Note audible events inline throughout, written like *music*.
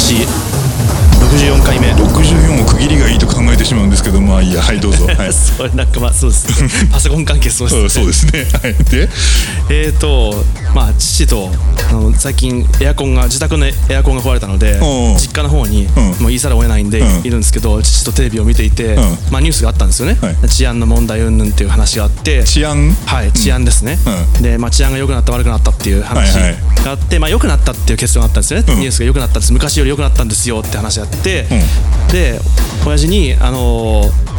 話64回目。64を区切りがいいと考えしまうんですけどまあいいやはいどうぞ。*laughs* はい。それなんかまあそうです *laughs* パソコン関係そうですね。そうですね。はい。で？*laughs* えーとまあ父とあの最近エアコンが自宅のエアコンが壊れたので実家の方にうん。もう言いざるを得ないんでうん。いるんですけど父とテレビを見ていてん。まあニュースがあったんですよね。はい。治安の問題云々っていう話があって。治安？はい、治安ですね、うで、まあ、治安が良くなった悪くなったっていう話。があって、まあ、良くなったっていう結論があったんですよね、うん。ニュースが良くなったんです。昔より良くなったんです。よって話があって、うで親父に、あのー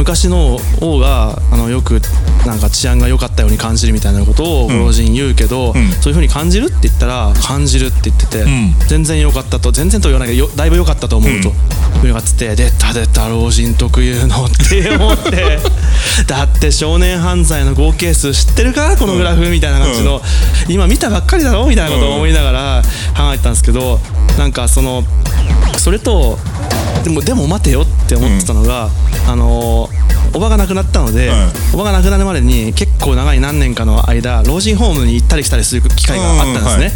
昔の王があのよくなんか治安が良かったように感じるみたいなことをご老人言うけど、んそういうふうに感じるって言ったら感じるって言ってて、ん全然良かったと全然と言わないけどよだいぶ良かったと思うと。言ってて出た出た老人特有のって思って *laughs* だって少年犯罪の合計数知ってるかこのグラフみたいな感じの、今見たばっかりだろみたいなことを思いながら考えてたんですけどなんかそのそれとでもでも待てよって思ってたのが、あのおばが亡くなったので、はい。おばが亡くなるまでに結構長い何年かの間老人ホームに行ったり来たりする機会があったんですね、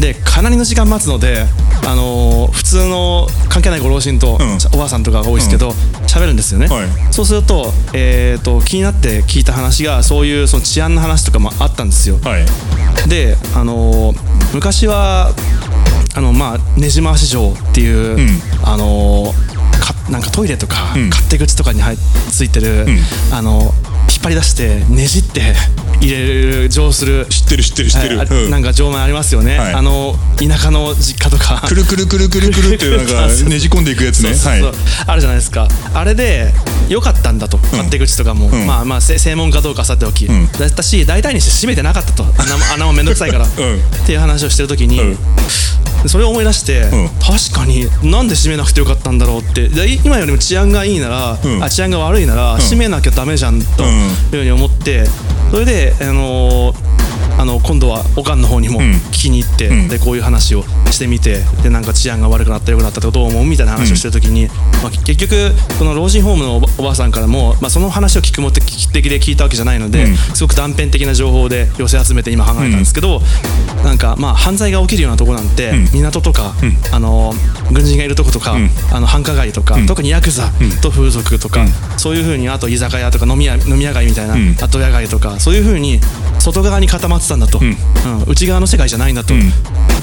でかなりの時間待つので、あの普通の関係ないご老人と、うん。おばあさんとかが多いですけど喋、るんですよね、はい。そうすると,、えー、と気になって聞いた話がそういうその治安の話とかもあったんですよ、はい。であのー昔はあのまあねじ回し城っていう、ん。あのなんかトイレとか、ん。勝手口とかに入っついてる、ん。あの引っ張り出してねじって入れる浄する。知ってる知ってる知ってる、はうん。なんか錠前ありますよね、はい。あの田舎の実家とか。くるくるくるくるくるってなんかねじ込んでいくやつね。あるじゃないですか。あれで良かったんだと、勝手口とかも、ん。まあまあせ正門かどうかはさておき、ん。だったし大体にして閉めてなかったと。穴も *laughs* 穴もめんどくさいから、っていう話をしてる時に、うんそれを思い出して、ん。確かになんで閉めなくてよかったんだろうって。で今よりも治安がいいなら、うん。あ治安が悪いなら、閉めなきゃダメじゃんとうん。いうふうに思ってそれで、あのーあの今度はおかんの方にもん。聞きに行って、ん。でこういう話をしてみてでなんか治安が悪くなった良くなったってどう思うみたいな話をしてる時に、まあ、結局この老人ホームのおばあさんからも、まあ、その話を聞く目的で聞いたわけじゃないので、うん。すごく断片的な情報で寄せ集めて今考えたんですけど、なんかまあ犯罪が起きるようなとこなんて、ん。港とか、あの軍人がいるとことか、ん。あの繁華街とか、特にヤクザと風俗とか、そういうふうにあと居酒屋とか飲み屋飲み屋街みたいな、ん。あと屋街とかそういうふうに外側に固まってたんだと、うん。内側の世界じゃないんだと、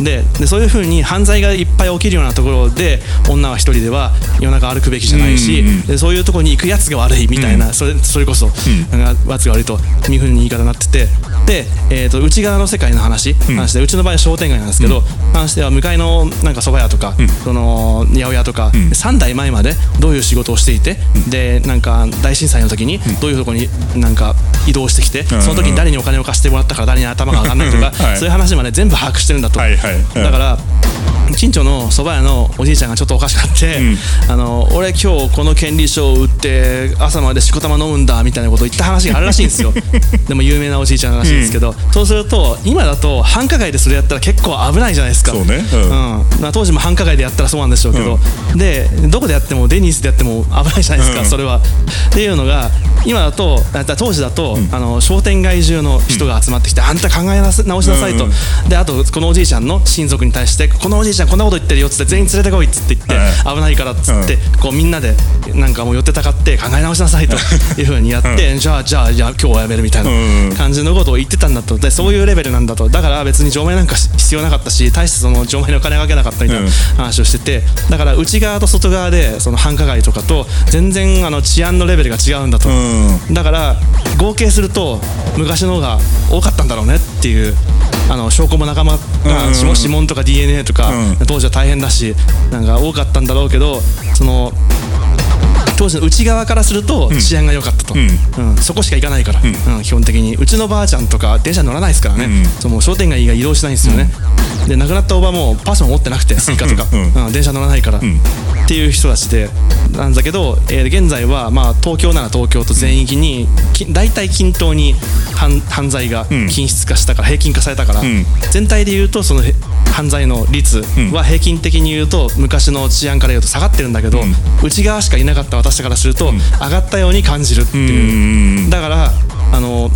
ででそういうふうに犯罪がいっぱい起きるようなところで女は一人では夜中歩くべきじゃないし、うんうんうん。でそういうところに行くやつが悪いみたいな、それそれこそ、なんか罰が悪いというふうに言い方になっててで、えー、と内側の世界の話,、話でうちの場合は商店街なんですけど、話では向かいのなんか蕎麦屋とか、その八百屋とか、3代前までどういう仕事をしていて、でなんか大震災の時にどういうところになんか移動してきて、その時に誰にお金を貸してもらったから誰に頭が上がらないとか、はい。そういう話まで全部把握してるんだと。だから近所の蕎麦屋のおじいちゃんがちょっとおかしくなって、あの俺今日この権利書を売って朝までしこたま飲むんだみたいなことを言った話があるらしいんですよ。*laughs* でも有名なおじいちゃんらしいんですけど、そうすると今だと繁華街でそれやったら結構危ないじゃないですか。そうね。うん。当時も繁華街でやったらそうなんでしょうけど、でどこでやってもデニースでやっても危ないじゃないですか、うん。それは。っていうのが今だとあ当時だと、あの商店街中の人が集まってきて、あんた考え直しなさいと、うん。であとこのおじいちゃんの親族に対してこのおじいちゃんこんなこと言ってるよっつって全員連れてこいっつって言って、は危ないからっつって、こうみんなでなんかもう寄ってたかって考え直しなさいというふうにやって、じゃあじゃあじゃあ今日はやめるみたいなうん。感じのことを言ってたんだと。でそういうレベルなんだと。だから別に錠前なんか必要なかったし大してその錠前にお金かけなかったみたいなうん。話をしててだから内側と外側でその繁華街とかと全然あの治安のレベルが違うんだと、うん。だから合計すると昔の方が多かったんだろうねっていうあの証拠も仲間が指紋とか DNA とか、うん。当時は大変だしなんか多かったんだろうけどその当時の内側からすると治安が良かったと、ん。うん。そこしか行かないから、うん。基本的に。うちのばあちゃんとか電車乗らないですからね、うん。その商店街が移動しないんですよね、で亡くなったおばもパスも持ってなくてスイカとか、うん。うん。電車乗らないから、っていう人たちでなんだけど、えー現在はまあ東京なら東京と全域にき大体均等に犯犯罪がん。均質化したから平均化されたから、ん。全体で言うとそのへ犯罪の率は平均的に言うと昔の治安から言うと下がってるんだけど、内側しかいなかった私からすると上がったように感じるっていう。うん。だからあの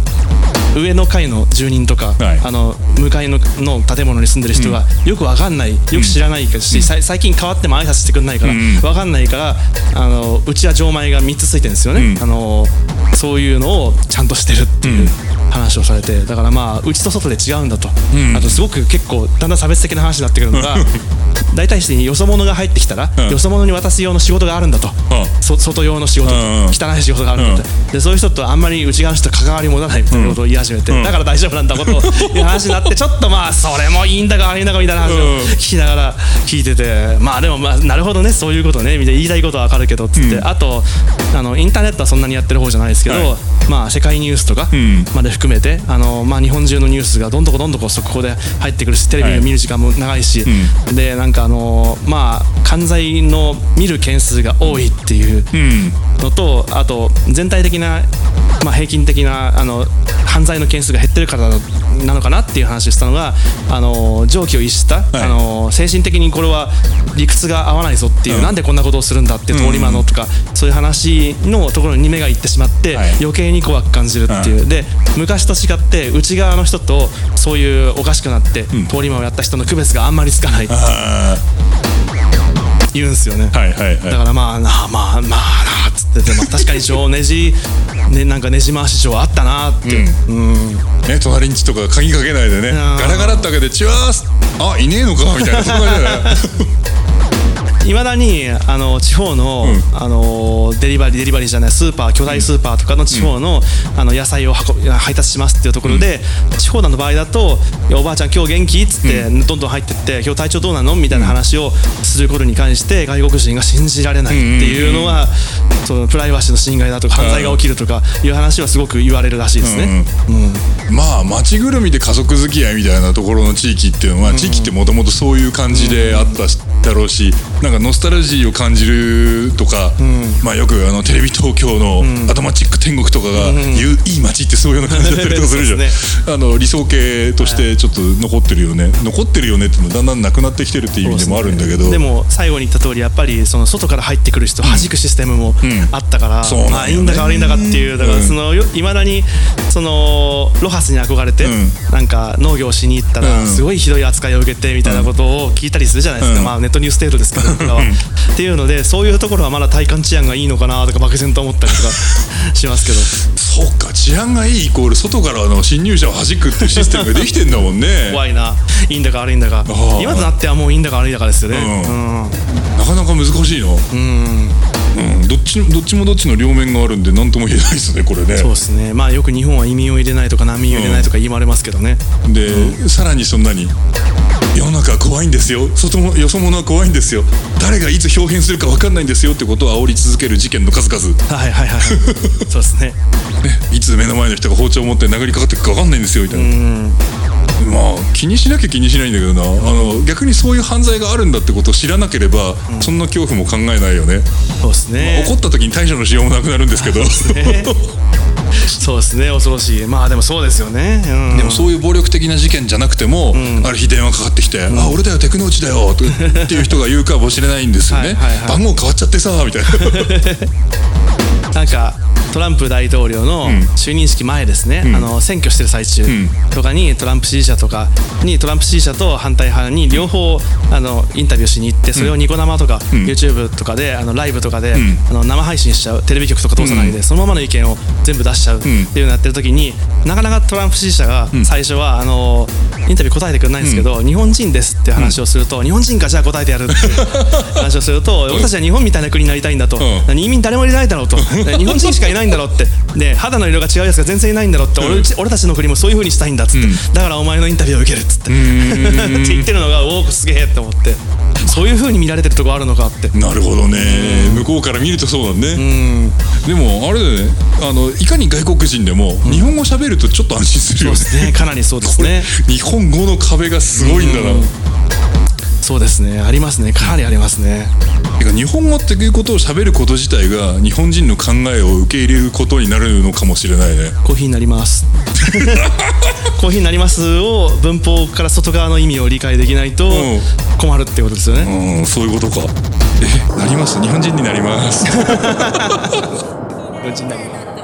上の階の住人とか、はい。あの向かいのの建物に住んでる人がよくわかんないよく知らないし、最近変わっても挨拶してくんないから、うんわかんないからあのうちは錠前が3つついてるんですよね、うん。あのそういうのをちゃんとしてるっていう話をされてだからまあうちと外で違うんだと、ん。あとすごく結構だんだん差別的な話になってくるのが *laughs* 大体してよそ者が入ってきたら、うん。よそ者に渡す用の仕事があるんだと、そ外用の仕事。と、うんうん。汚い仕事があるんだって、でそういう人とあんまり内側の人と関わり持たないみたいなことを言い始めて、うん。だから大丈夫なんだことをいう話になってちょっとまあそれもいいんだか悪いんだかみたいな話をうん。聞きながら聞いててまあでもまあなるほどねそういうことねみたいな言いたいことはわかるけどっつって、あとあのインターネットはそんなにやってる方じゃないですけど、はいまあ世界ニュースとかん。まで含めて、あのまあ日本中のニュースがどんどこどんどこ速報で入ってくるしテレビを見る時間も長いし、でなんかあのまあ犯罪の見る件数が多いっていううん。のとあと全体的な、まあ、平均的なあの犯罪の件数が減ってるからなのかなっていう話をしたのがあの常軌を逸した、い。あの精神的にこれは理屈が合わないぞっていう、うん。なんでこんなことをするんだって通り魔のとか、そういう話のところに目がいってしまって、はい。余計に怖く感じるっていう、で昔と違って内側の人とそういうおかしくなって、通り魔をやった人の区別があんまりつかない。ってあ言うんですよね。ーはいはいはい。だからまあなあまあまあなあっつってでも確かに情ねじねなんかねじ回し情あったなって、う。ん。ね隣んちとか鍵かけないでね。んガラガラって開けて「チュワース。あいねえのか」みたいな。そんな感じだよねいまだにあの地方の,、あのデリバリーデリバリーじゃないスーパー巨大スーパーとかの地方の,、あの野菜を運び配達しますっていうところで、地方の場合だと「いやおばあちゃん今日元気?」っつって、どんどん入ってって「今日体調どうなの?」みたいな話をすることに関して外国人が信じられないっていうのは、そのプライバシーの侵害だとか犯罪が起きるとかいう話はすごく言われるらしいですね。まあ町ぐるみで家族付き合いみたいなところの地域っていうのは、地域ってもともとそういう感じであったしだろうしなんかノスタルジーを感じるとか、まあよくあのテレビ東京の「アドマチック天国」とかが言ういい街ってそういうような感じだったりとかするじゃん、*laughs* そうであの理想形としてちょっと残ってるよね。残ってるよねってのはだんだんなくなってきてるっていう意味でもあるんだけど。でも最後に言った通りやっぱりその外から入ってくる人を弾くシステムもあったから、そうなんよね。まあいいんだか悪いんだかっていうだからそのいまだにそのロハスに憧れて、うん。なんか農業しに行ったらうん。すごいひどい扱いを受けてみたいなことを聞いたりするじゃないですか、うん。まあネットニュース程度ですけど *laughs* っていうのでそういうところはまだ体感治安がいいのかなとか漠然と思ったりとか *laughs* しますけど。そうか治安がいいイコール外からの侵入者を弾くっていうシステムができてんだもんね。*laughs* 怖いな。いいんだか悪いんだか。あ今となってはもういいんだか悪いんだかですよね。うん。うん。なかなか難しいのうん。うん、どっちどっちもどっちの両面があるんで何とも言えないですねこれね。そうですね。まあよく日本は移民を入れないとか難民を入れないとか言われますけどね、で、さらにそんなに？世の中は怖いんですよ。外もよそ者は怖いんですよ。誰がいつ表変するか分かんないんですよってことを煽り続ける事件の数々、ね、はいはいはい。*laughs* そうですね。いつ目の前の人が包丁を持って殴りかかってくか分かんないんですよみたいな、まあ気にしなきゃ気にしないんだけどな。あの逆にそういう犯罪があるんだってことを知らなければ、そんな恐怖も考えないよね、そうですね。怒った時に対処のしようもなくなるんですけど。ね *laughs* そうですね恐ろしい。まあでもそうですよね、うん、でもそういう暴力的な事件じゃなくても、ある日電話かかってきて「あ俺だよテクノーチだよ」とっていう人が言うかもしれないんですよね。はい。番号変わっちゃってさみたいな *laughs* なんかトランプ大統領の就任式前ですね、あの選挙してる最中ん。とかにトランプ支持者とかにトランプ支持者と反対派に両方あのインタビューしに行ってそれをニコ生とか、YouTube とかであのライブとかで、ん。あの生配信しちゃうテレビ局とか通さないで、そのままの意見を全部出しちゃうっていうのをやってる時になかなかトランプ支持者が最初はあのインタビュー答えてくれないんですけど、日本人ですって話をすると、日本人かじゃあ答えてやるっていう話をすると、俺たちは日本みたいな国になりたいんだと、ん。移民誰もいないだろうと日本人しかいないんだろうって。で肌の色が違うやつが全然いないんだろうって、俺俺たちの国もそういう風にしたいんだっつって、だからお前のインタビューを受けるっつって。って言ってるのがおおすげえって思って。そういう風に見られてるとこあるのかって。なるほどね。向こうから見るとそうだね。でもあれだよね。あのいかに外国人でも日本語喋るとちょっと安心するそうよねですね。かなりそうですね。日本語の壁がすごいんだな、そうですね。ありますね。かなりありますね。日本語っていうことを喋ること自体が日本人の考えを受け入れることになるのかもしれないね。コーヒーになります。*laughs* コーヒーになりますを文法から外側の意味を理解できないとん。困るってことですよね、うんそういうことか。えなります？日本人になります。日本人になります